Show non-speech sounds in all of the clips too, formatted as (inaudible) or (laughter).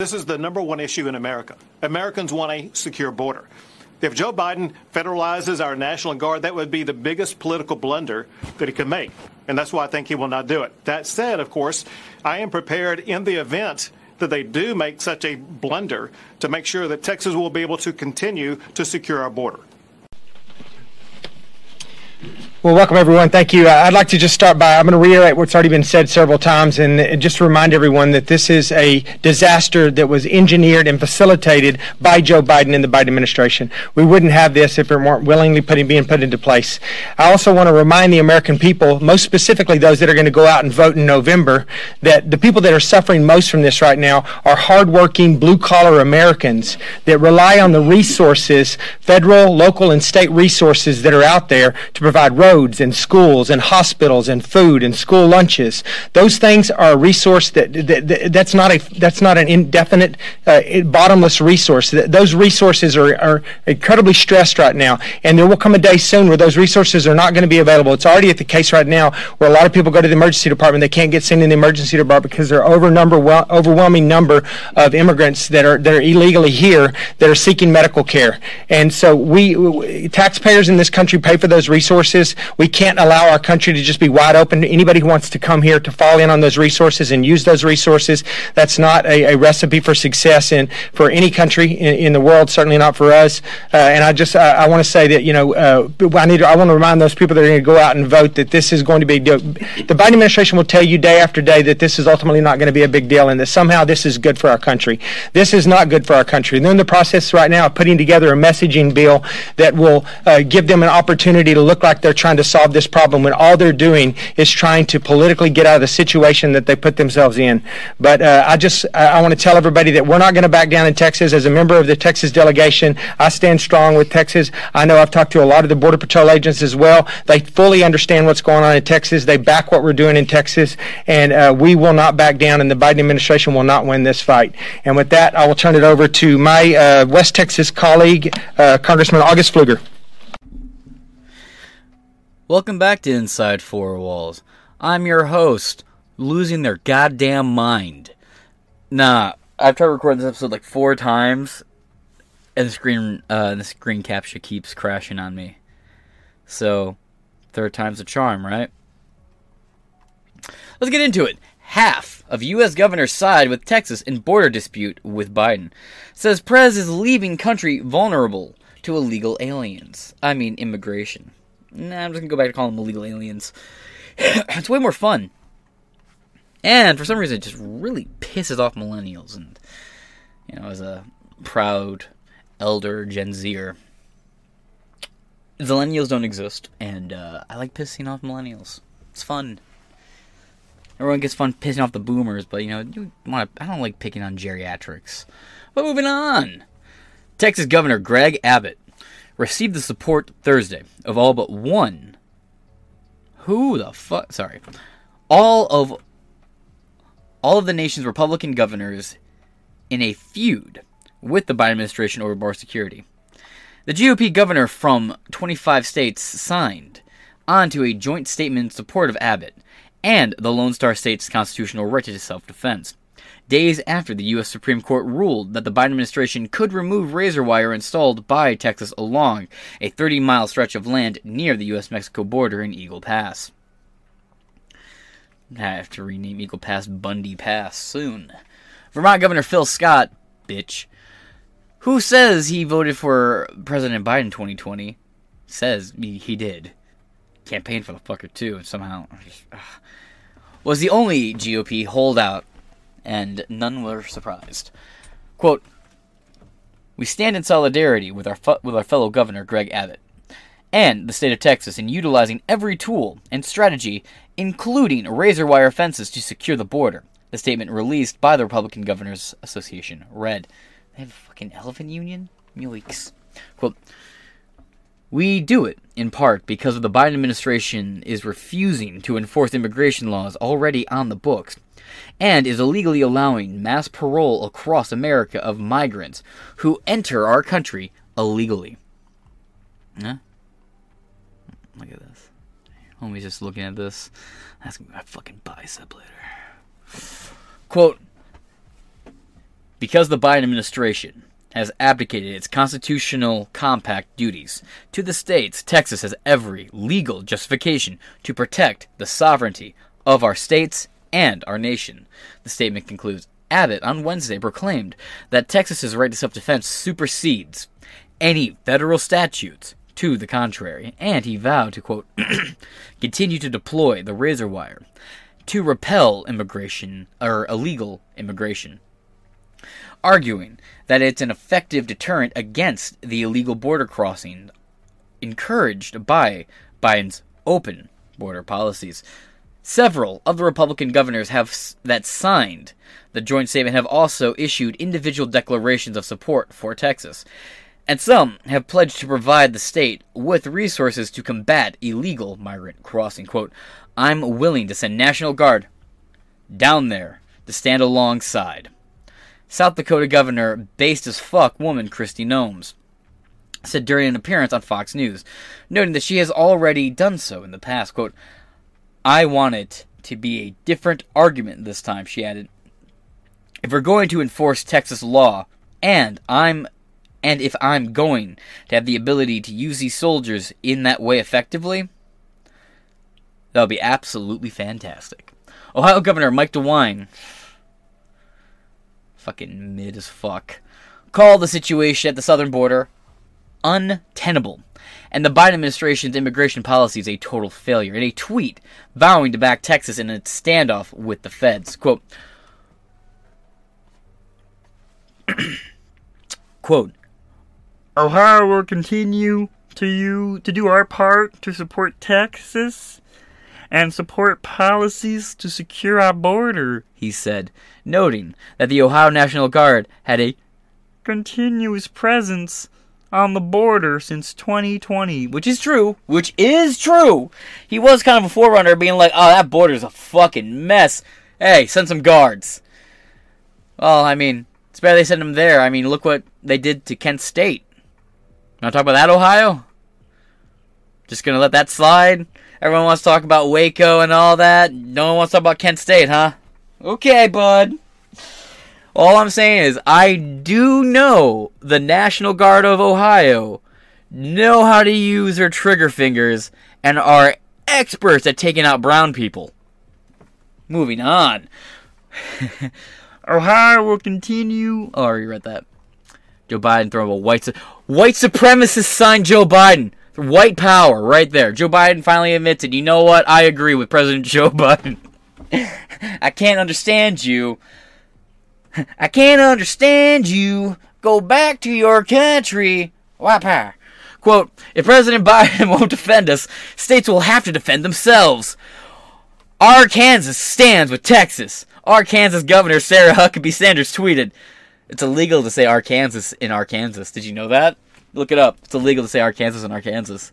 This is the number one issue in America. Americans want a secure border. If Joe Biden federalizes our National Guard, that would be the biggest political blunder that he could make. And that's why I think he will not do it. That said, of course, I am prepared in the event that they do make such a blunder to make sure that Texas will be able to continue to secure our border. Well, welcome everyone. Thank you. Uh, I'd like to just start by I'm going to reiterate what's already been said several times and just remind everyone that this is a disaster that was engineered and facilitated by Joe Biden and the Biden administration. We wouldn't have this if it weren't willingly putting, being put into place. I also want to remind the American people, most specifically those that are going to go out and vote in November, that the people that are suffering most from this right now are hardworking blue collar Americans that rely on the resources, federal, local, and state resources that are out there to provide roads roads and schools and hospitals and food and school lunches. Those things are a resource that, that, that that's not a that's not an indefinite, uh, bottomless resource. Those resources are, are incredibly stressed right now, and there will come a day soon where those resources are not going to be available. It's already at the case right now where a lot of people go to the emergency department, they can't get sent in the emergency department because there are well, overwhelming number of immigrants that are that are illegally here that are seeking medical care, and so we, we taxpayers in this country pay for those resources. We can't allow our country to just be wide open to anybody who wants to come here to fall in on those resources and use those resources. That's not a, a recipe for success in for any country in, in the world. Certainly not for us. Uh, and I just I, I want to say that you know uh, I need to, I want to remind those people that are going to go out and vote that this is going to be the Biden administration will tell you day after day that this is ultimately not going to be a big deal and that somehow this is good for our country. This is not good for our country. They're in the process right now of putting together a messaging bill that will uh, give them an opportunity to look like they're trying to solve this problem when all they're doing is trying to politically get out of the situation that they put themselves in. But uh, I just I, I want to tell everybody that we're not going to back down in Texas. As a member of the Texas delegation, I stand strong with Texas. I know I've talked to a lot of the Border Patrol agents as well. They fully understand what's going on in Texas. They back what we're doing in Texas, and uh, we will not back down, and the Biden administration will not win this fight. And with that, I will turn it over to my uh, West Texas colleague, uh, Congressman August Pfluger. Welcome back to Inside Four Walls. I'm your host, losing their goddamn mind. Nah, I've tried recording this episode like four times, and the screen, uh, the screen capture keeps crashing on me. So, third time's a charm, right? Let's get into it. Half of U.S. governors side with Texas in border dispute with Biden. Says Prez is leaving country vulnerable to illegal aliens. I mean, immigration. Nah, I'm just gonna go back to calling them illegal aliens. (coughs) it's way more fun. And for some reason, it just really pisses off millennials. And, you know, as a proud elder Gen Zer, millennials don't exist. And uh, I like pissing off millennials. It's fun. Everyone gets fun pissing off the boomers, but, you know, you want I don't like picking on geriatrics. But moving on. Texas Governor Greg Abbott received the support Thursday of all but one. Who the fuck? Sorry. All of all of the nation's Republican governors in a feud with the Biden administration over border security. The GOP governor from 25 states signed onto a joint statement in support of Abbott and the Lone Star State's constitutional right to self defense days after the U.S. Supreme Court ruled that the Biden administration could remove razor wire installed by Texas along a 30 mile stretch of land near the U.S. Mexico border in Eagle Pass. I have to rename Eagle Pass Bundy Pass soon. Vermont Governor Phil Scott, bitch, who says he voted for President Biden 2020, says he, he did. Campaign for the fucker too, and somehow (sighs) was the only GOP holdout and none were surprised. Quote, we stand in solidarity with our, with our fellow governor, Greg Abbott, and the state of Texas in utilizing every tool and strategy, including razor wire fences, to secure the border. The statement released by the Republican Governors Association read, They have a fucking elephant union? Yoicks. Quote, we do it, in part, because of the Biden administration is refusing to enforce immigration laws already on the books and is illegally allowing mass parole across America of migrants who enter our country illegally. Huh? Look at this. Homie's just looking at this. That's my fucking bicep later. Quote because the Biden administration has abdicated its constitutional compact duties to the states, Texas has every legal justification to protect the sovereignty of our states and our nation. The statement concludes Abbott on Wednesday proclaimed that Texas's right to self defense supersedes any federal statutes to the contrary, and he vowed to, quote, (clears throat) continue to deploy the razor wire to repel immigration or illegal immigration, arguing that it's an effective deterrent against the illegal border crossing encouraged by Biden's open border policies. Several of the Republican governors have that signed the joint statement have also issued individual declarations of support for Texas. And some have pledged to provide the state with resources to combat illegal migrant crossing. Quote, I'm willing to send National Guard down there to stand alongside. South Dakota Governor based as fuck woman Kristi Noem said during an appearance on Fox News, noting that she has already done so in the past. Quote, I want it to be a different argument this time, she added. If we're going to enforce Texas law, and I'm and if I'm going to have the ability to use these soldiers in that way effectively, that'll be absolutely fantastic. Ohio Governor Mike DeWine, fucking mid as fuck, called the situation at the southern border untenable, and the Biden administration's immigration policy is a total failure. In a tweet vowing to back Texas in its standoff with the feds, quote, (clears throat) quote, Ohio will continue to you to do our part to support Texas and support policies to secure our border. he said, noting that the Ohio National Guard had a Continuous presence on the border since 2020. which is true, which is true. He was kind of a forerunner, being like, "Oh, that border's a fucking mess." Hey, send some guards. Well, I mean, it's better they send them there. I mean, look what they did to Kent State. Want to talk about that, Ohio? Just gonna let that slide? Everyone wants to talk about Waco and all that. No one wants to talk about Kent State, huh? Okay, bud. All I'm saying is, I do know the National Guard of Ohio know how to use their trigger fingers and are experts at taking out brown people. Moving on. (laughs) Ohio will continue. Oh, I already read that. Joe Biden throwing a white white supremacist sign. Joe Biden, white power, right there. Joe Biden finally admits it. You know what? I agree with President (laughs) Joe Biden. (laughs) I can't understand you. I can't understand you. Go back to your country. Power. Quote, if President (laughs) Biden won't defend us, states will have to defend themselves. Arkansas stands with Texas. Arkansas Governor Sarah Huckabee Sanders tweeted, It's illegal to say Arkansas in Arkansas. Did you know that? Look it up. It's illegal to say Arkansas in Arkansas.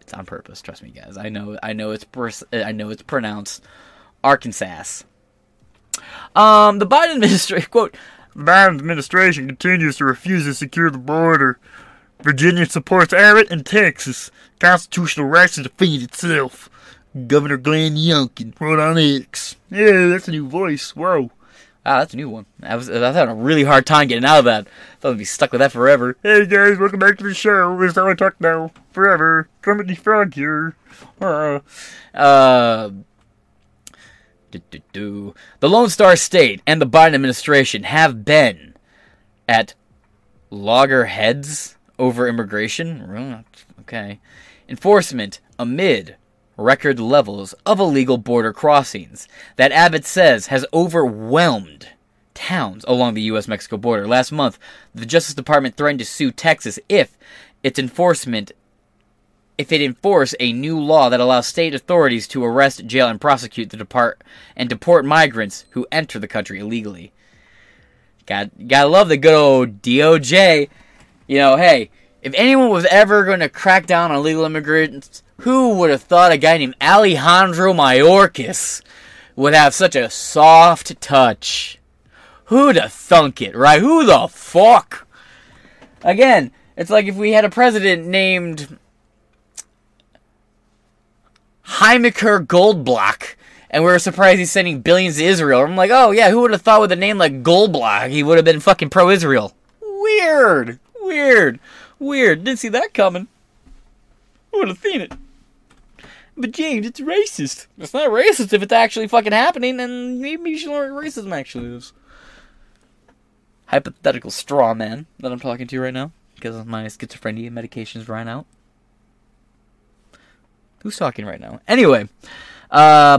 It's on purpose. Trust me, guys. I know. I know it's. I know it's pronounced Arkansas. Um, the Biden (laughs) administration quote. Biden administration continues to refuse to secure the border. Virginia supports Abbott and Texas. Constitutional rights to defend itself. Governor Glenn Youngkin wrote on X. Yeah, that's a new voice. Whoa. Ah, that's a new one. I was. I was having a really hard time getting out of that. Thought I'd be stuck with that forever. Hey guys, welcome back to the show. Is how I talk now. Forever. Kermit the Frog here. Uh, Uh. The Lone Star State and the Biden administration have been at loggerheads over immigration. Okay. Enforcement amid record levels of illegal border crossings that Abbott says has overwhelmed towns along the U.S. Mexico border. Last month, the Justice Department threatened to sue Texas if its enforcement if it enforce a new law that allows state authorities to arrest, jail, and prosecute the depart and deport migrants who enter the country illegally. Got gotta love the good old DOJ. You know, hey, if anyone was ever going to crack down on illegal immigrants, who would have thought a guy named Alejandro Mayorkas would have such a soft touch? Who'd have thunk it, right? Who the fuck? Again, it's like if we had a president named Heimeker Goldblock, and we were surprised he's sending billions to Israel. I'm like, oh yeah, who would have thought with a name like Goldblatt he would have been fucking pro-Israel? Weird, weird, weird. Didn't see that coming. Would have seen it? But James, it's racist. It's not racist if it's actually fucking happening, and maybe you should learn what racism actually is. Hypothetical straw man that I'm talking to right now because my schizophrenia medication's run out. Who's talking right now? Anyway, uh,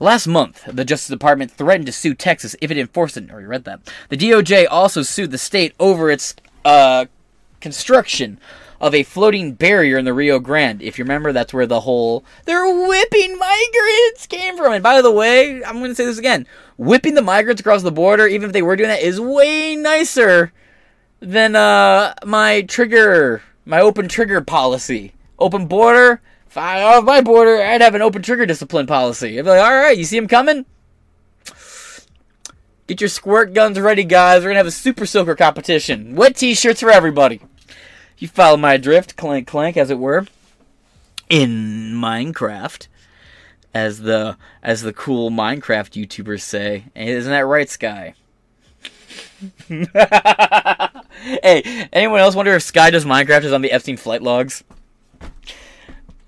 last month, the Justice Department threatened to sue Texas if it enforced it. Or you read that. The DOJ also sued the state over its uh, construction of a floating barrier in the Rio Grande. If you remember, that's where the whole they're whipping migrants came from. And by the way, I'm going to say this again: whipping the migrants across the border, even if they were doing that, is way nicer than uh, my trigger, my open trigger policy. Open border. I off my border, I'd have an open trigger discipline policy. I'd be like, all right, you see him coming? Get your squirt guns ready, guys. We're gonna have a super soaker competition. Wet t-shirts for everybody. You follow my drift, clank clank, as it were, in Minecraft, as the as the cool Minecraft YouTubers say. Isn't that right, Sky? (laughs) hey, anyone else wonder if Sky does Minecraft is on the Epstein flight logs?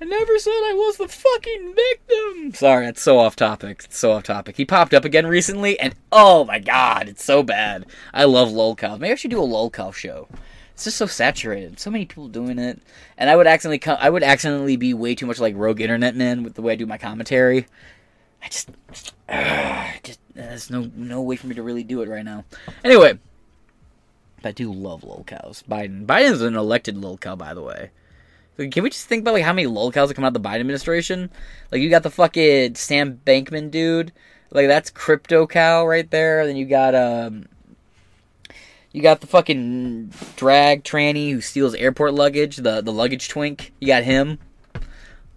I never said I was the fucking victim. Sorry, that's so off topic. It's so off topic. He popped up again recently, and oh my god, it's so bad. I love lolcows. Maybe I should do a lolcow show. It's just so saturated. So many people doing it, and I would accidentally. I would accidentally be way too much like Rogue Internet Man with the way I do my commentary. I just, uh, (sighs) just there's no no way for me to really do it right now. Anyway, I do love lolcows. Biden. Biden's an elected lolcow, by the way. Can we just think about like how many lolcows have come out of the Biden administration? Like you got the fucking Sam Bankman dude, like that's crypto cow right there. Then you got um, you got the fucking drag tranny who steals airport luggage, the the luggage twink. You got him.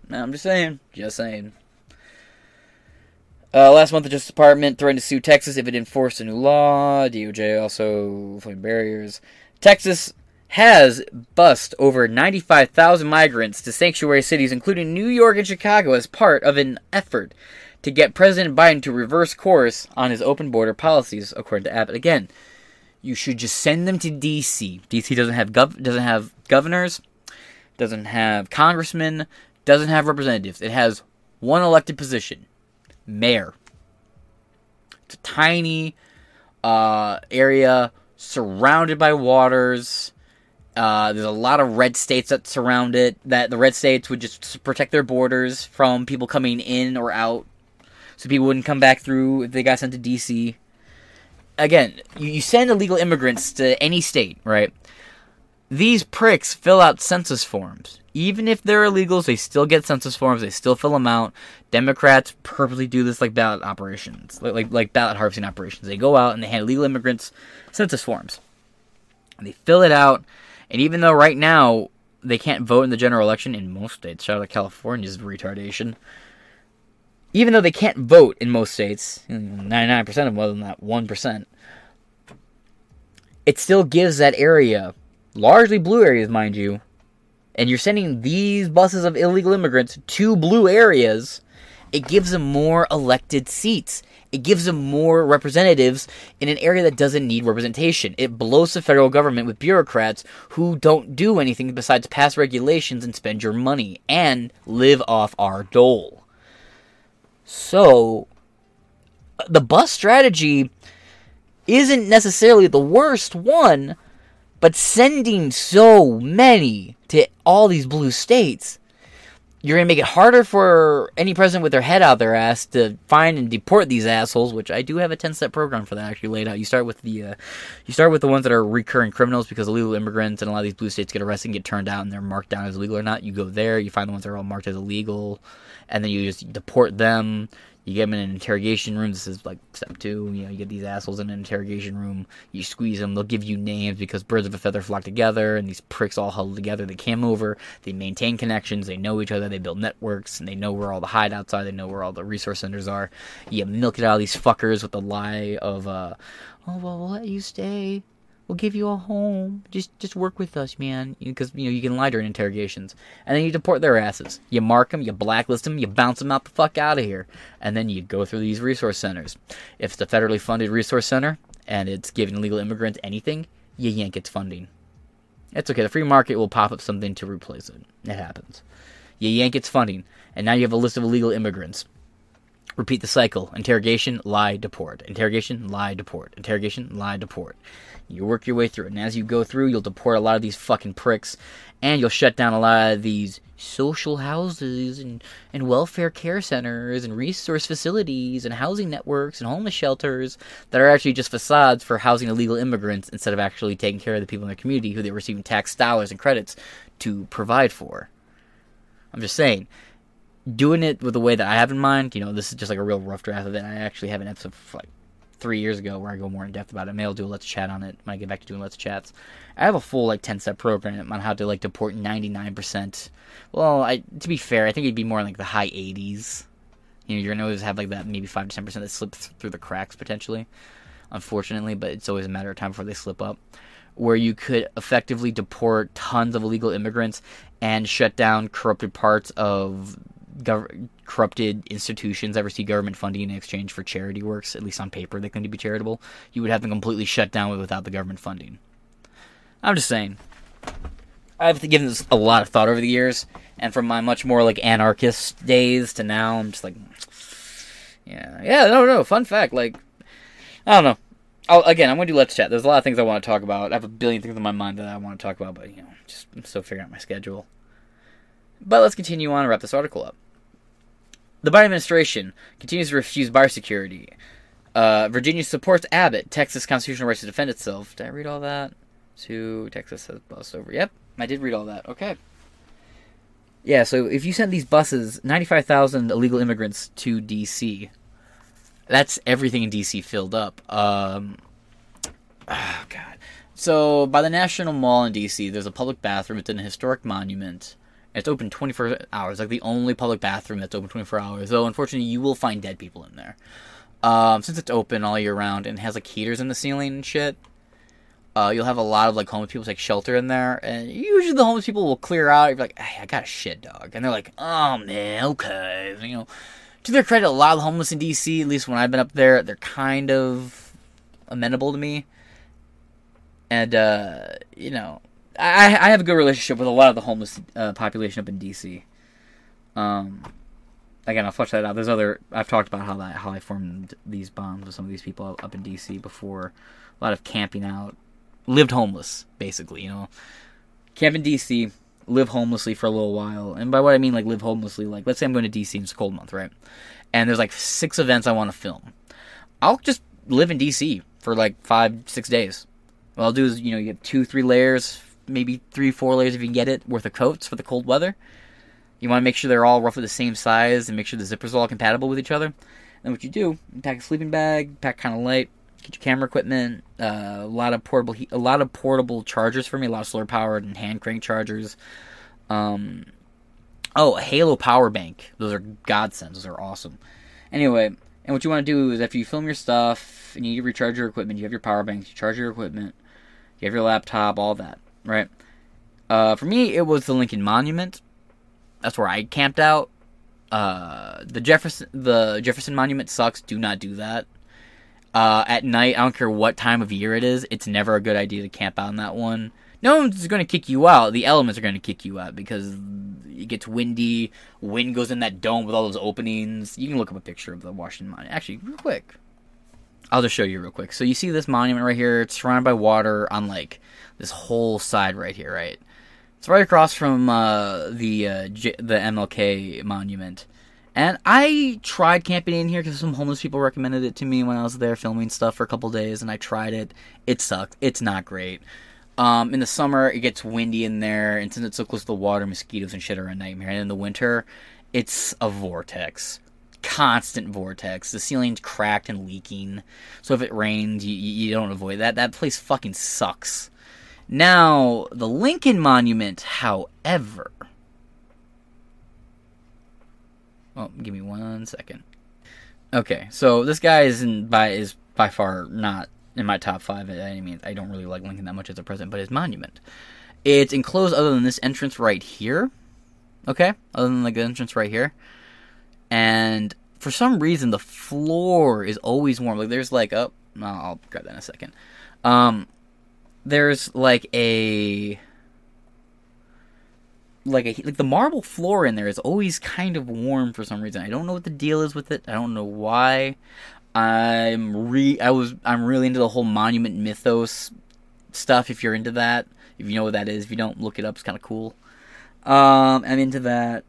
No, I'm just saying, just saying. Uh, last month, the Justice Department threatened to sue Texas if it enforced a new law. DOJ also putting barriers. Texas has bussed over 95,000 migrants to sanctuary cities, including New York and Chicago, as part of an effort to get President Biden to reverse course on his open border policies, according to Abbott. Again, you should just send them to D.C. D.C. doesn't have gov- doesn't have governors, doesn't have congressmen, doesn't have representatives. It has one elected position, mayor. It's a tiny uh, area surrounded by waters uh, there's a lot of red states that surround it. That the red states would just protect their borders from people coming in or out, so people wouldn't come back through if they got sent to D.C. Again, you, send illegal immigrants to any state, right? These pricks fill out census forms. Even if they're illegals, they still get census forms. They still fill them out. Democrats purposely do this like ballot operations, like like, like ballot harvesting operations. They go out and they hand illegal immigrants census forms, and they fill it out and even though right now they can't vote in the general election in most states, shout out California's retardation. Even though they can't vote in most states, 99% of them, other than that 1%, it still gives that area, largely blue areas, mind you, and you're sending these buses of illegal immigrants to blue areas, it gives them more elected seats. It gives them more representatives in an area that doesn't need representation. It blows the federal government with bureaucrats who don't do anything besides pass regulations and spend your money and live off our dole. So, the bus strategy isn't necessarily the worst one, but sending so many to all these blue states you're going to make it harder for any president with their head out their ass to find and deport these assholes which i do have a 10 step program for that actually laid out. You start with the uh, you start with the ones that are recurring criminals because illegal immigrants and a lot of these blue states get arrested and get turned out and they're marked down as illegal or not. You go there you find the ones that are all marked as illegal and then you just deport them you get them in an interrogation room. This is like step two. You know, you get these assholes in an interrogation room. You squeeze them. They'll give you names because birds of a feather flock together, and these pricks all huddle together. They came over. They maintain connections. They know each other. They build networks, and they know where all the hideouts are. They know where all the resource centers are. You milk it out of these fuckers with the lie of, uh, oh well, we'll let you stay We'll give you a home. Just just work with us, man. Because you know you can lie during interrogations, and then you deport their asses. You mark them, you blacklist them, you bounce them out the fuck out of here, and then you go through these resource centers. If it's a federally funded resource center and it's giving illegal immigrants anything, you yank its funding. It's okay. The free market will pop up something to replace it. It happens. You yank its funding, and now you have a list of illegal immigrants. Repeat the cycle. Interrogation, lie, deport. Interrogation, lie, deport. Interrogation, lie, deport. You work your way through it. And as you go through, you'll deport a lot of these fucking pricks. And you'll shut down a lot of these social houses and, and welfare care centers and resource facilities and housing networks and homeless shelters that are actually just facades for housing illegal immigrants instead of actually taking care of the people in their community who they're receiving tax dollars and credits to provide for. I'm just saying doing it with the way that I have in mind, you know, this is just like a real rough draft of it. I actually have an episode like three years ago where I go more in depth about it. Maybe I'll do a let's chat on it when I get back to doing let's chats. I have a full like ten step program on how to like deport ninety nine percent. Well, I to be fair, I think it'd be more like the high eighties. You know, you're gonna always have like that maybe five to ten percent that slips through the cracks potentially. Unfortunately, but it's always a matter of time before they slip up. Where you could effectively deport tons of illegal immigrants and shut down corrupted parts of gov- corrupted institutions ever see government funding in exchange for charity works, at least on paper, they claim to be charitable, you would have them completely shut down without the government funding. I'm just saying. I've given this a lot of thought over the years, and from my much more like anarchist days to now, I'm just like, yeah, yeah, no, no. Fun fact, like, I don't know. I'll, again, I'm gonna do let's chat. There's a lot of things I want to talk about. I have a billion things in my mind that I want to talk about, but you know, just I'm still figuring out my schedule. But let's continue on and wrap this article up. The Biden administration continues to refuse biosecurity. Uh, Virginia supports Abbott. Texas constitutional rights to defend itself. Did I read all that? To Texas has bus over. Yep, I did read all that. Okay. Yeah, so if you send these buses, 95,000 illegal immigrants to D.C., that's everything in D.C. filled up. Um, (sighs) oh, God. So, by the National Mall in D.C., there's a public bathroom. It's in a historic monument. It's open 24 hours, like the only public bathroom that's open 24 hours. Though, unfortunately, you will find dead people in there. Um, since it's open all year round and has like heaters in the ceiling and shit, uh, you'll have a lot of like homeless people like shelter in there, and usually the homeless people will clear out. You're like, hey, I got a shit dog, and they're like, oh man, okay, you know. To their credit, a lot of the homeless in DC, at least when I've been up there, they're kind of amenable to me, and uh, you know, I I have a good relationship with a lot of the homeless uh, population up in DC. Um, again, I'll flesh that out. There's other. I've talked about how that how I formed these bonds with some of these people up in DC before. A lot of camping out, lived homeless, basically. You know, camp in DC, live homelessly for a little while, and by what I mean like live homelessly, like let's say I'm going to DC and it's a cold month, right? And there's like six events I want to film. I'll just live in DC for like five, six days. What I'll do is, you know, you get two, three layers, maybe three, four layers if you can get it worth of coats for the cold weather. You want to make sure they're all roughly the same size and make sure the zippers are all compatible with each other. And what you do, you pack a sleeping bag, pack kind of light, get your camera equipment, uh, a lot of portable, a lot of portable chargers for me, a lot of solar powered and hand crank chargers. Um, oh, a Halo power bank. Those are godsends. Those are awesome. Anyway, and what you want to do is after you film your stuff and you recharge your equipment, you have your power banks, you charge your equipment, you have your laptop, all that, right? Uh, for me, it was the Lincoln Monument. That's where I camped out. Uh, the Jefferson, the Jefferson Monument sucks. Do not do that. Uh, at night, I don't care what time of year it is. It's never a good idea to camp out on that one. No one's going to kick you out. The elements are going to kick you out because it gets windy. Wind goes in that dome with all those openings. You can look up a picture of the Washington Monument. Actually, real quick. I'll just show you real quick. So you see this monument right here. It's surrounded by water on like this whole side right here, right? It's right across from uh, the uh, J- the MLK monument. And I tried camping in here because some homeless people recommended it to me when I was there filming stuff for a couple days, and I tried it. It sucked. It's not great. Um, in the summer, it gets windy in there, and since it's so close to the water, mosquitoes and shit are a nightmare. And in the winter, it's a vortex. Constant vortex. The ceiling's cracked and leaking. So if it rains, you, you don't avoid that. That place fucking sucks. Now, the Lincoln Monument, however. Oh, give me one second. Okay, so this guy is in, by is by far not in my top five at any means. I don't really like Lincoln that much as a president, but his monument. It's enclosed other than this entrance right here. Okay? Other than like the entrance right here. And for some reason the floor is always warm. Like there's like oh I'll grab that in a second. Um there's like a like a like the marble floor in there is always kind of warm for some reason. I don't know what the deal is with it. I don't know why. I'm re I was I'm really into the whole monument mythos stuff. If you're into that, if you know what that is, if you don't look it up, it's kind of cool. Um, I'm into that,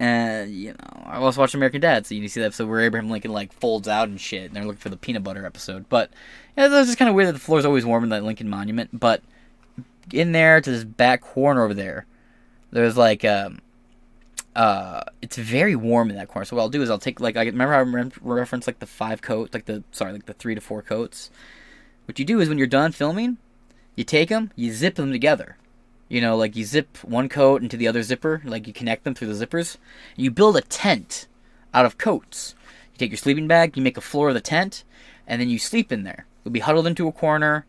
and you know, I also watched American Dad, so you see that episode where Abraham Lincoln like folds out and shit, and they're looking for the peanut butter episode. But yeah, it's just kind of weird that the floor is always warm in that Lincoln Monument. But in there to this back corner over there, there's like um, uh, it's very warm in that corner. So what I'll do is I'll take like I remember I rem- referenced like the five coats, like the sorry, like the three to four coats. What you do is when you're done filming, you take them, you zip them together. You know, like you zip one coat into the other zipper, like you connect them through the zippers. You build a tent out of coats. You take your sleeping bag, you make a floor of the tent, and then you sleep in there. You'll be huddled into a corner.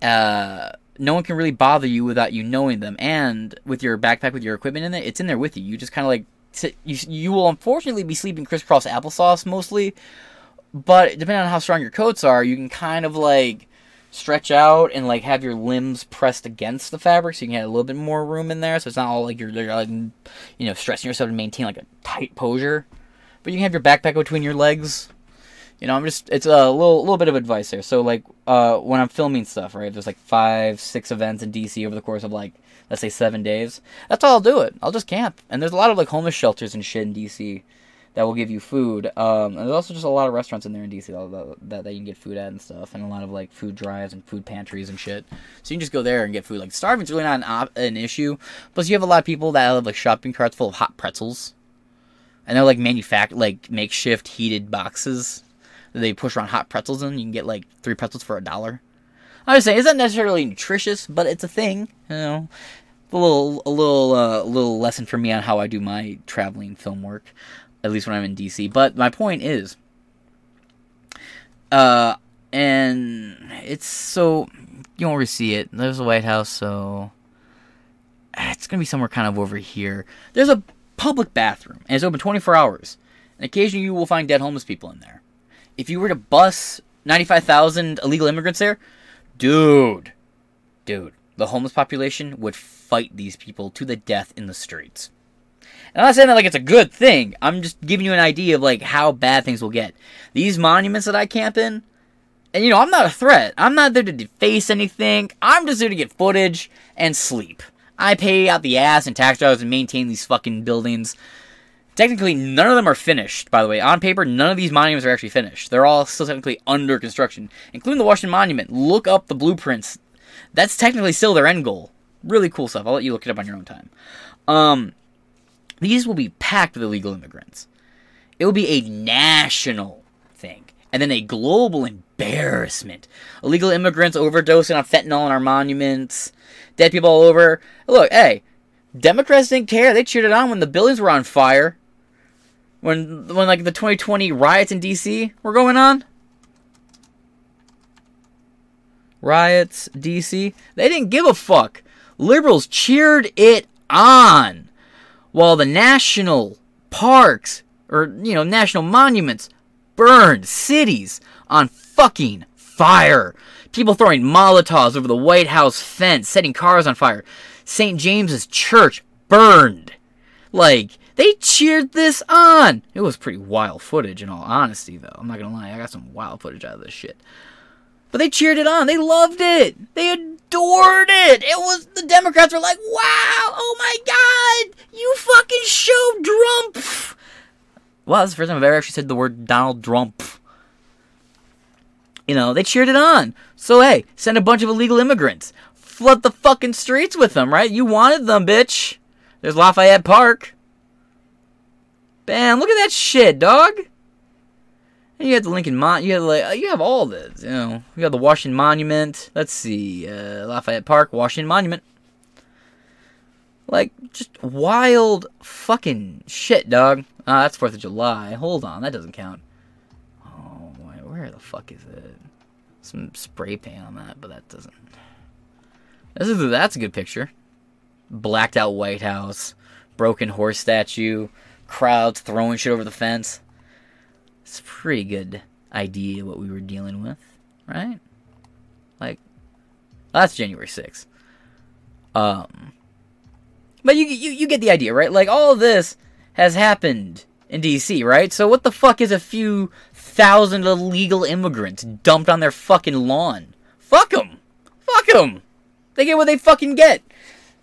Uh, no one can really bother you without you knowing them. And with your backpack with your equipment in it, it's in there with you. You just kind of like sit, you. You will unfortunately be sleeping crisscross applesauce mostly, but depending on how strong your coats are, you can kind of like stretch out and like have your limbs pressed against the fabric so you can get a little bit more room in there so it's not all like you're, you're like you know stressing yourself to maintain like a tight posure. But you can have your backpack between your legs. You know i'm just it's a little little bit of advice there. So like uh when i'm filming stuff right there's like five six events in dc over the course of like let's say seven days that's all i'll do it. I'll just camp. And there's a lot of like homeless shelters and shit in dc that will give you food. Um, and there's also just a lot of restaurants in there in DC that, that, you can get food at and stuff, and a lot of like food drives and food pantries and shit. So you can just go there and get food. Like starving's really not an, op- an issue. Plus, you have a lot of people that have like shopping carts full of hot pretzels, and they're like manufact like makeshift heated boxes that they push around hot pretzels in. You can get like three pretzels for a dollar. I'm just saying, it's not necessarily nutritious, but it's a thing. You know, a little a little uh, little lesson for me on how I do my traveling film work at least when I'm in DC. But my point is, uh, and it's so you won't really see it. There's a White House, so it's gonna be somewhere kind of over here. There's a public bathroom, and it's open 24 hours. And occasionally you will find dead homeless people in there. If you were to bus 95,000 illegal immigrants there, dude, dude, the homeless population would fight these people to the death in the streets. And I'm not saying that like it's a good thing. I'm just giving you an idea of like how bad things will get. These monuments that I camp in, and you know, I'm not a threat. I'm not there to deface anything. I'm just there to get footage and sleep. I pay out the ass and tax dollars to maintain these fucking buildings. Technically, none of them are finished, by the way. On paper, none of these monuments are actually finished. They're all still technically under construction, including the Washington Monument. Look up the blueprints. That's technically still their end goal. Really cool stuff. I'll let you look it up on your own time. Um, these will be packed with illegal immigrants. It will be a national thing, and then a global embarrassment. Illegal immigrants overdosing on fentanyl in our monuments, dead people all over. Look, hey, Democrats didn't care. They cheered it on when the buildings were on fire. When when like the 2020 riots in DC were going on. Riots, DC. They didn't give a fuck. Liberals cheered it on. While the national parks or you know, national monuments burned cities on fucking fire. People throwing Molotovs over the White House fence, setting cars on fire. St. James's Church burned. Like, they cheered this on. It was pretty wild footage, in all honesty, though. I'm not gonna lie, I got some wild footage out of this shit. But they cheered it on. They loved it. They adored it. It was the Democrats were like, "Wow! Oh my God! You fucking showed Trump." Wow, that's the first time I've ever actually said the word Donald Trump. You know, they cheered it on. So hey, send a bunch of illegal immigrants. Flood the fucking streets with them, right? You wanted them, bitch. There's Lafayette Park. Bam! Look at that shit, dog. And you have the Lincoln Mon. You have like you have all this. You know, you have the Washington Monument. Let's see, uh, Lafayette Park, Washington Monument. Like just wild fucking shit, dog. Ah, that's Fourth of July. Hold on, that doesn't count. Oh, wait, where the fuck is it? some spray paint on that, but that doesn't. This is that's a good picture. Blacked out White House, broken horse statue, crowds throwing shit over the fence. It's a pretty good idea what we were dealing with, right? Like, that's January 6th. Um, but you, you you get the idea, right? Like all this has happened in D.C., right? So what the fuck is a few thousand illegal immigrants dumped on their fucking lawn? Fuck them. Fuck them. They get what they fucking get.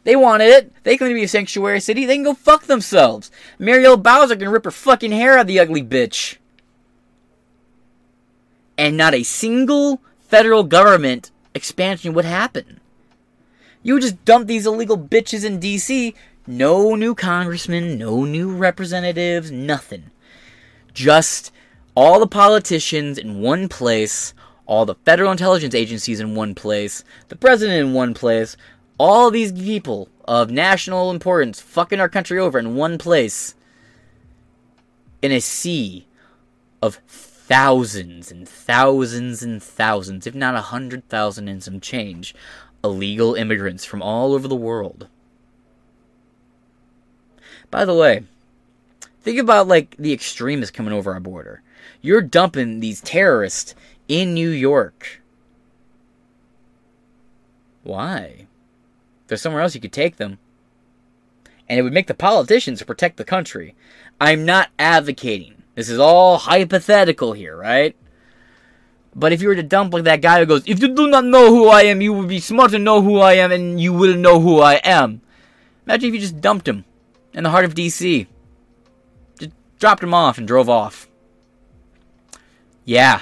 They wanted it. They claim to be a sanctuary city. They can go fuck themselves. Muriel Bowser can rip her fucking hair out of the ugly bitch. And not a single federal government expansion would happen. You would just dump these illegal bitches in DC. No new congressmen, no new representatives, nothing. Just all the politicians in one place, all the federal intelligence agencies in one place, the president in one place, all these people of national importance fucking our country over in one place. In a sea of thousands and thousands and thousands, if not a hundred thousand and some change, illegal immigrants from all over the world. By the way, think about like the extremists coming over our border. You're dumping these terrorists in New York. Why? There's somewhere else you could take them. And it would make the politicians protect the country. I'm not advocating. This is all hypothetical here, right? But if you were to dump like that guy who goes, if you do not know who I am, you will be smart to know who I am and you will know who I am. Imagine if you just dumped him in the heart of DC. Just dropped him off and drove off. Yeah.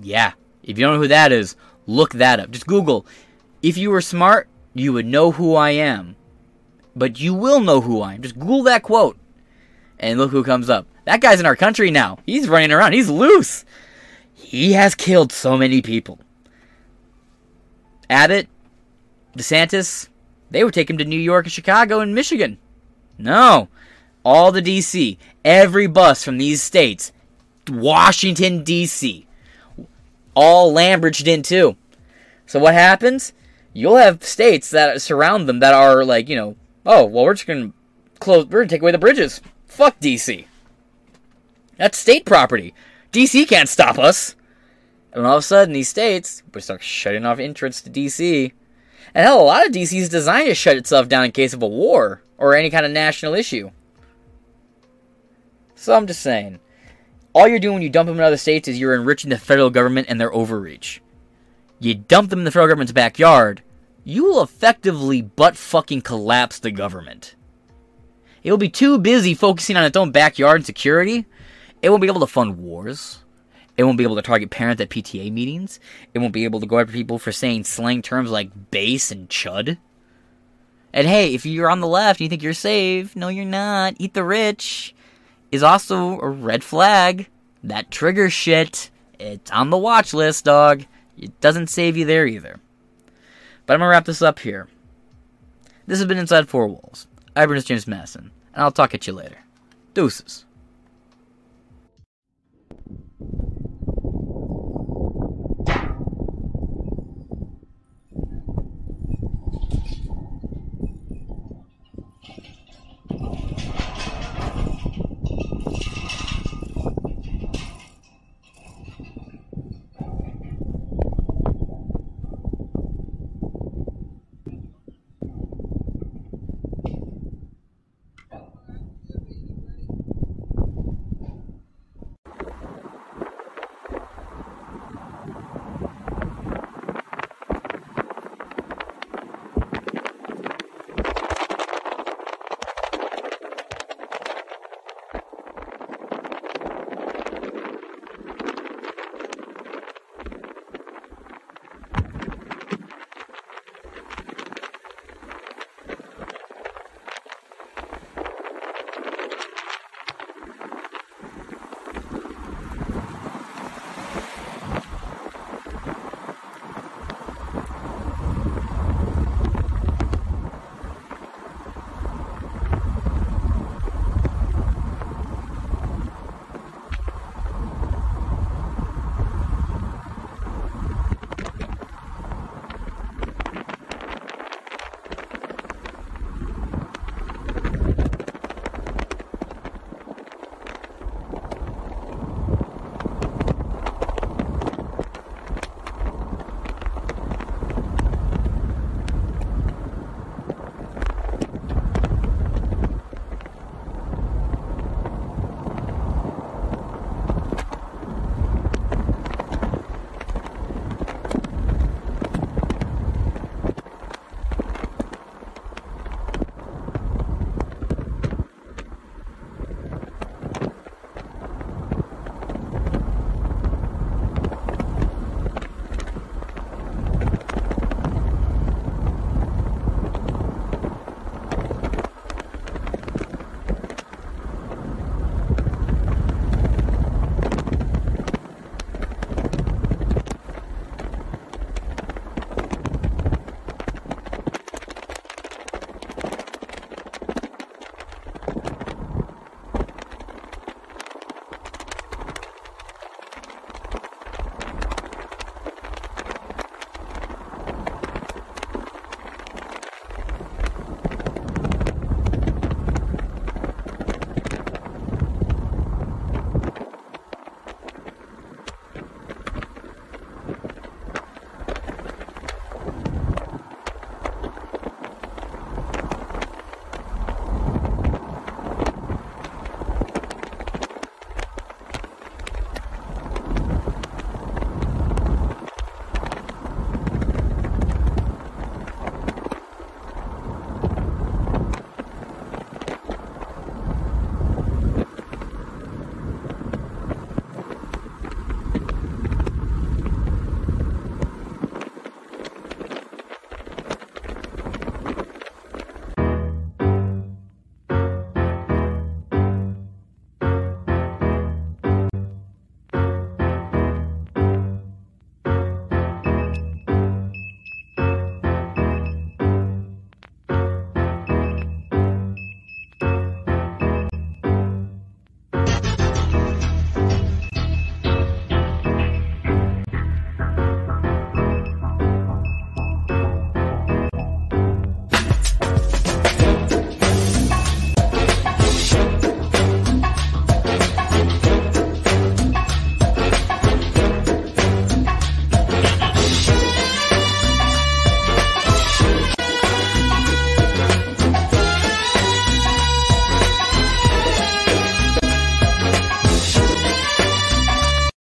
Yeah. If you don't know who that is, look that up. Just Google. If you were smart, you would know who I am. But you will know who I am. Just Google that quote. And look who comes up. That guy's in our country now. He's running around. He's loose. He has killed so many people. Abbott, DeSantis, they would take him to New York and Chicago and Michigan. No. All the DC, every bus from these states, Washington, D.C., all Lambridged in too. So what happens? You'll have states that surround them that are like, you know, oh, well, we're just going to close, we're going to take away the bridges. Fuck D.C. That's state property. DC can't stop us. And all of a sudden, these states would start shutting off entrance to DC. And hell, a lot of DC is designed to shut itself down in case of a war or any kind of national issue. So I'm just saying, all you're doing when you dump them in other states is you're enriching the federal government and their overreach. You dump them in the federal government's backyard, you will effectively butt fucking collapse the government. It will be too busy focusing on its own backyard and security. It won't be able to fund wars. It won't be able to target parents at PTA meetings. It won't be able to go after people for saying slang terms like base and chud. And hey, if you're on the left and you think you're safe, no, you're not. Eat the rich is also a red flag. That trigger shit. It's on the watch list, dog. It doesn't save you there either. But I'm gonna wrap this up here. This has been Inside Four Walls. I've been James Madison, and I'll talk at you later. Deuces.